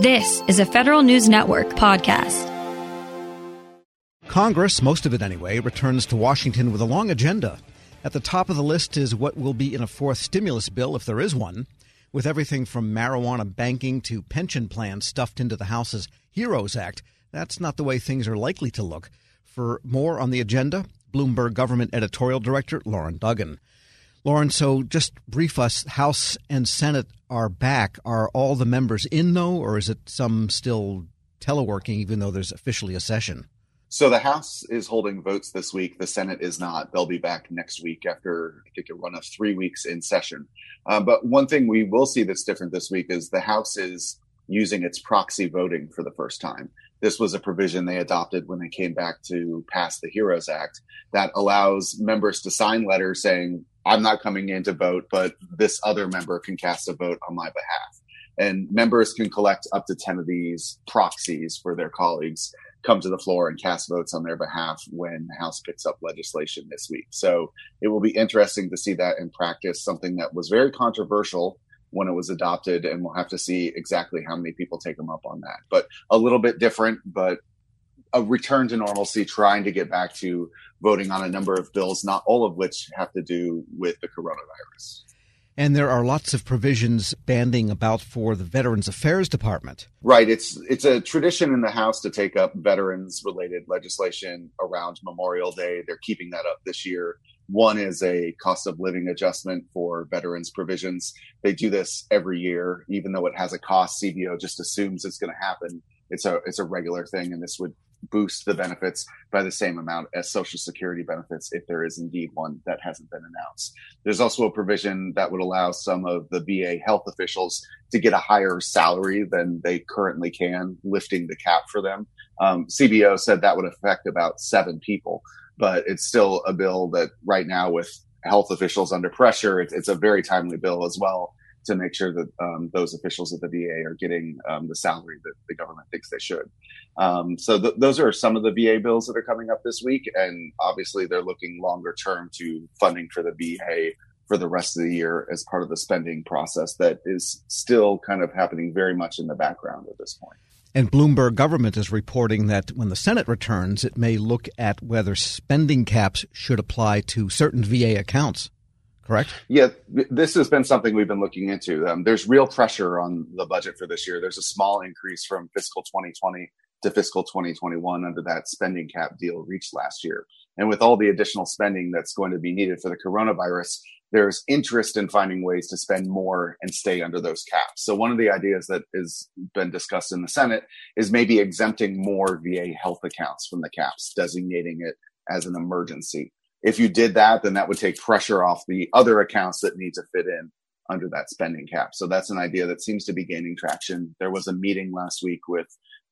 This is a Federal News Network podcast. Congress, most of it anyway, returns to Washington with a long agenda. At the top of the list is what will be in a fourth stimulus bill, if there is one, with everything from marijuana banking to pension plans stuffed into the House's HEROES Act. That's not the way things are likely to look. For more on the agenda, Bloomberg Government Editorial Director Lauren Duggan. Lauren, so just brief us House and Senate are back. Are all the members in, though, or is it some still teleworking, even though there's officially a session? So the House is holding votes this week. The Senate is not. They'll be back next week after I think a run of three weeks in session. Uh, but one thing we will see that's different this week is the House is using its proxy voting for the first time. This was a provision they adopted when they came back to pass the HEROES Act that allows members to sign letters saying, I'm not coming in to vote, but this other member can cast a vote on my behalf. And members can collect up to 10 of these proxies for their colleagues, come to the floor and cast votes on their behalf when the House picks up legislation this week. So it will be interesting to see that in practice, something that was very controversial when it was adopted, and we'll have to see exactly how many people take them up on that. But a little bit different, but a return to normalcy, trying to get back to voting on a number of bills, not all of which have to do with the coronavirus. And there are lots of provisions banding about for the Veterans Affairs Department. Right. It's it's a tradition in the House to take up veterans related legislation around Memorial Day. They're keeping that up this year. One is a cost of living adjustment for veterans provisions. They do this every year, even though it has a cost. CBO just assumes it's going to happen. It's a it's a regular thing, and this would boost the benefits by the same amount as Social Security benefits if there is indeed one that hasn't been announced. There's also a provision that would allow some of the VA health officials to get a higher salary than they currently can, lifting the cap for them. Um, CBO said that would affect about seven people, but it's still a bill that right now with health officials under pressure, it's, it's a very timely bill as well to make sure that um, those officials at the VA are getting um, the salary that the government thinks they should. Um, so th- those are some of the VA bills that are coming up this week, and obviously they're looking longer term to funding for the VA for the rest of the year as part of the spending process that is still kind of happening very much in the background at this point. And Bloomberg government is reporting that when the Senate returns, it may look at whether spending caps should apply to certain VA accounts correct? Yeah, this has been something we've been looking into. Um, there's real pressure on the budget for this year. There's a small increase from fiscal 2020 to fiscal 2021 under that spending cap deal reached last year. And with all the additional spending that's going to be needed for the coronavirus, there's interest in finding ways to spend more and stay under those caps. So one of the ideas that has been discussed in the Senate is maybe exempting more VA health accounts from the caps, designating it as an emergency if you did that, then that would take pressure off the other accounts that need to fit in under that spending cap. So that's an idea that seems to be gaining traction. There was a meeting last week with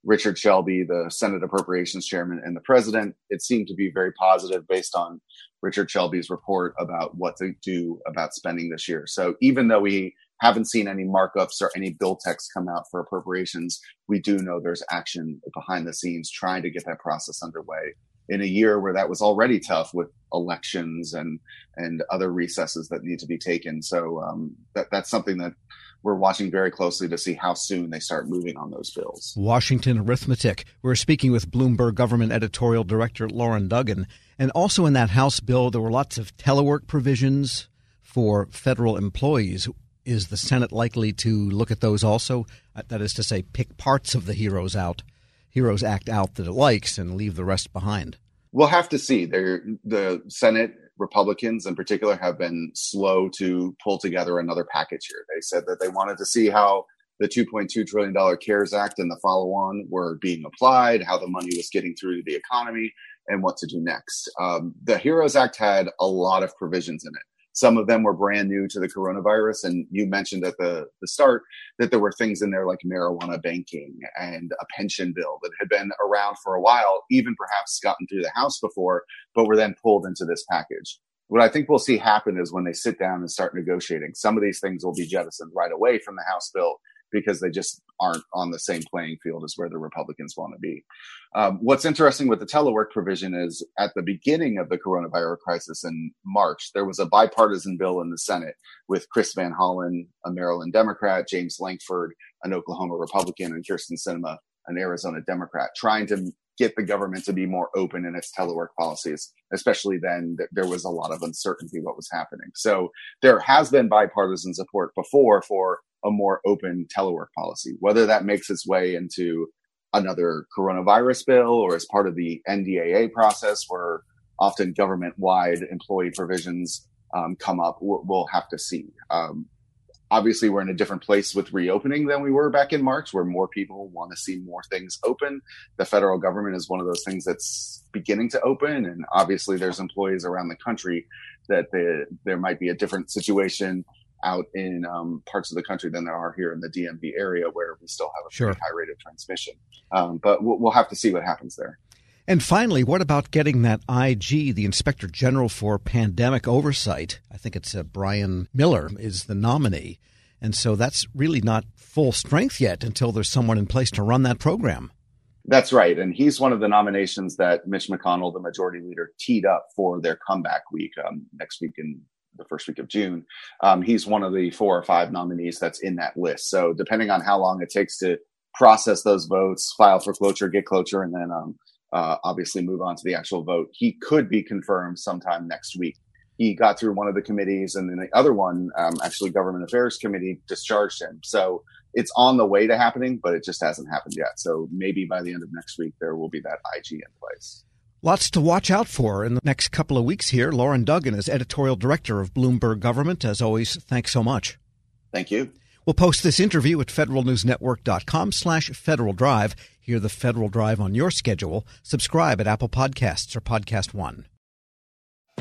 Richard Shelby, the Senate Appropriations Chairman, and the President. It seemed to be very positive based on Richard Shelby's report about what to do about spending this year. So even though we haven't seen any markups or any bill text come out for appropriations, we do know there's action behind the scenes trying to get that process underway in a year where that was already tough with elections and and other recesses that need to be taken. So um, that that's something that we're watching very closely to see how soon they start moving on those bills. Washington arithmetic. We're speaking with Bloomberg Government Editorial Director Lauren Duggan, and also in that House bill there were lots of telework provisions for federal employees. Is the Senate likely to look at those also? Uh, that is to say, pick parts of the HEROES out HEROES Act out that it likes and leave the rest behind? We'll have to see. They're, the Senate Republicans in particular have been slow to pull together another package here. They said that they wanted to see how the $2.2 trillion CARES Act and the follow on were being applied, how the money was getting through to the economy, and what to do next. Um, the HEROES Act had a lot of provisions in it. Some of them were brand new to the coronavirus. And you mentioned at the, the start that there were things in there like marijuana banking and a pension bill that had been around for a while, even perhaps gotten through the House before, but were then pulled into this package. What I think we'll see happen is when they sit down and start negotiating, some of these things will be jettisoned right away from the House bill because they just aren't on the same playing field as where the Republicans want to be. Um, what's interesting with the telework provision is at the beginning of the coronavirus crisis in March, there was a bipartisan bill in the Senate with Chris Van Hollen, a Maryland Democrat, James Lankford, an Oklahoma Republican, and Kyrsten Sinema, an Arizona Democrat, trying to get the government to be more open in its telework policies, especially then th- there was a lot of uncertainty what was happening. So there has been bipartisan support before for a more open telework policy, whether that makes its way into another coronavirus bill or as part of the NDAA process where often government wide employee provisions um, come up, we'll, we'll, have to see. Um, obviously we're in a different place with reopening than we were back in March, where more people want to see more things open. The federal government is one of those things that's beginning to open, and obviously there's employees around the country that they, there might be a different situation out in um, parts of the country than there are here in the DMV area, where we still have a sure. high rate of transmission. Um, but we'll, we'll have to see what happens there. And finally, what about getting that IG, the Inspector General for Pandemic Oversight? I think it's uh, Brian Miller is the nominee. And so that's really not full strength yet until there's someone in place to run that program. That's right. And he's one of the nominations that Mitch McConnell, the majority leader, teed up for their comeback week um, next week in the first week of June. Um, he's one of the four or five nominees that's in that list. So depending on how long it takes to process those votes, file for cloture, get cloture, and then um, uh, obviously move on to the actual vote. He could be confirmed sometime next week. He got through one of the committees, and then the other one, um, actually, Government Affairs Committee, discharged him. So it's on the way to happening, but it just hasn't happened yet. So maybe by the end of next week, there will be that IG in place. Lots to watch out for in the next couple of weeks here. Lauren Duggan is editorial director of Bloomberg Government. As always, thanks so much. Thank you. We'll post this interview at federalnewsnetwork.com slash Federal Drive. Hear the Federal Drive on your schedule. Subscribe at Apple Podcasts or Podcast One.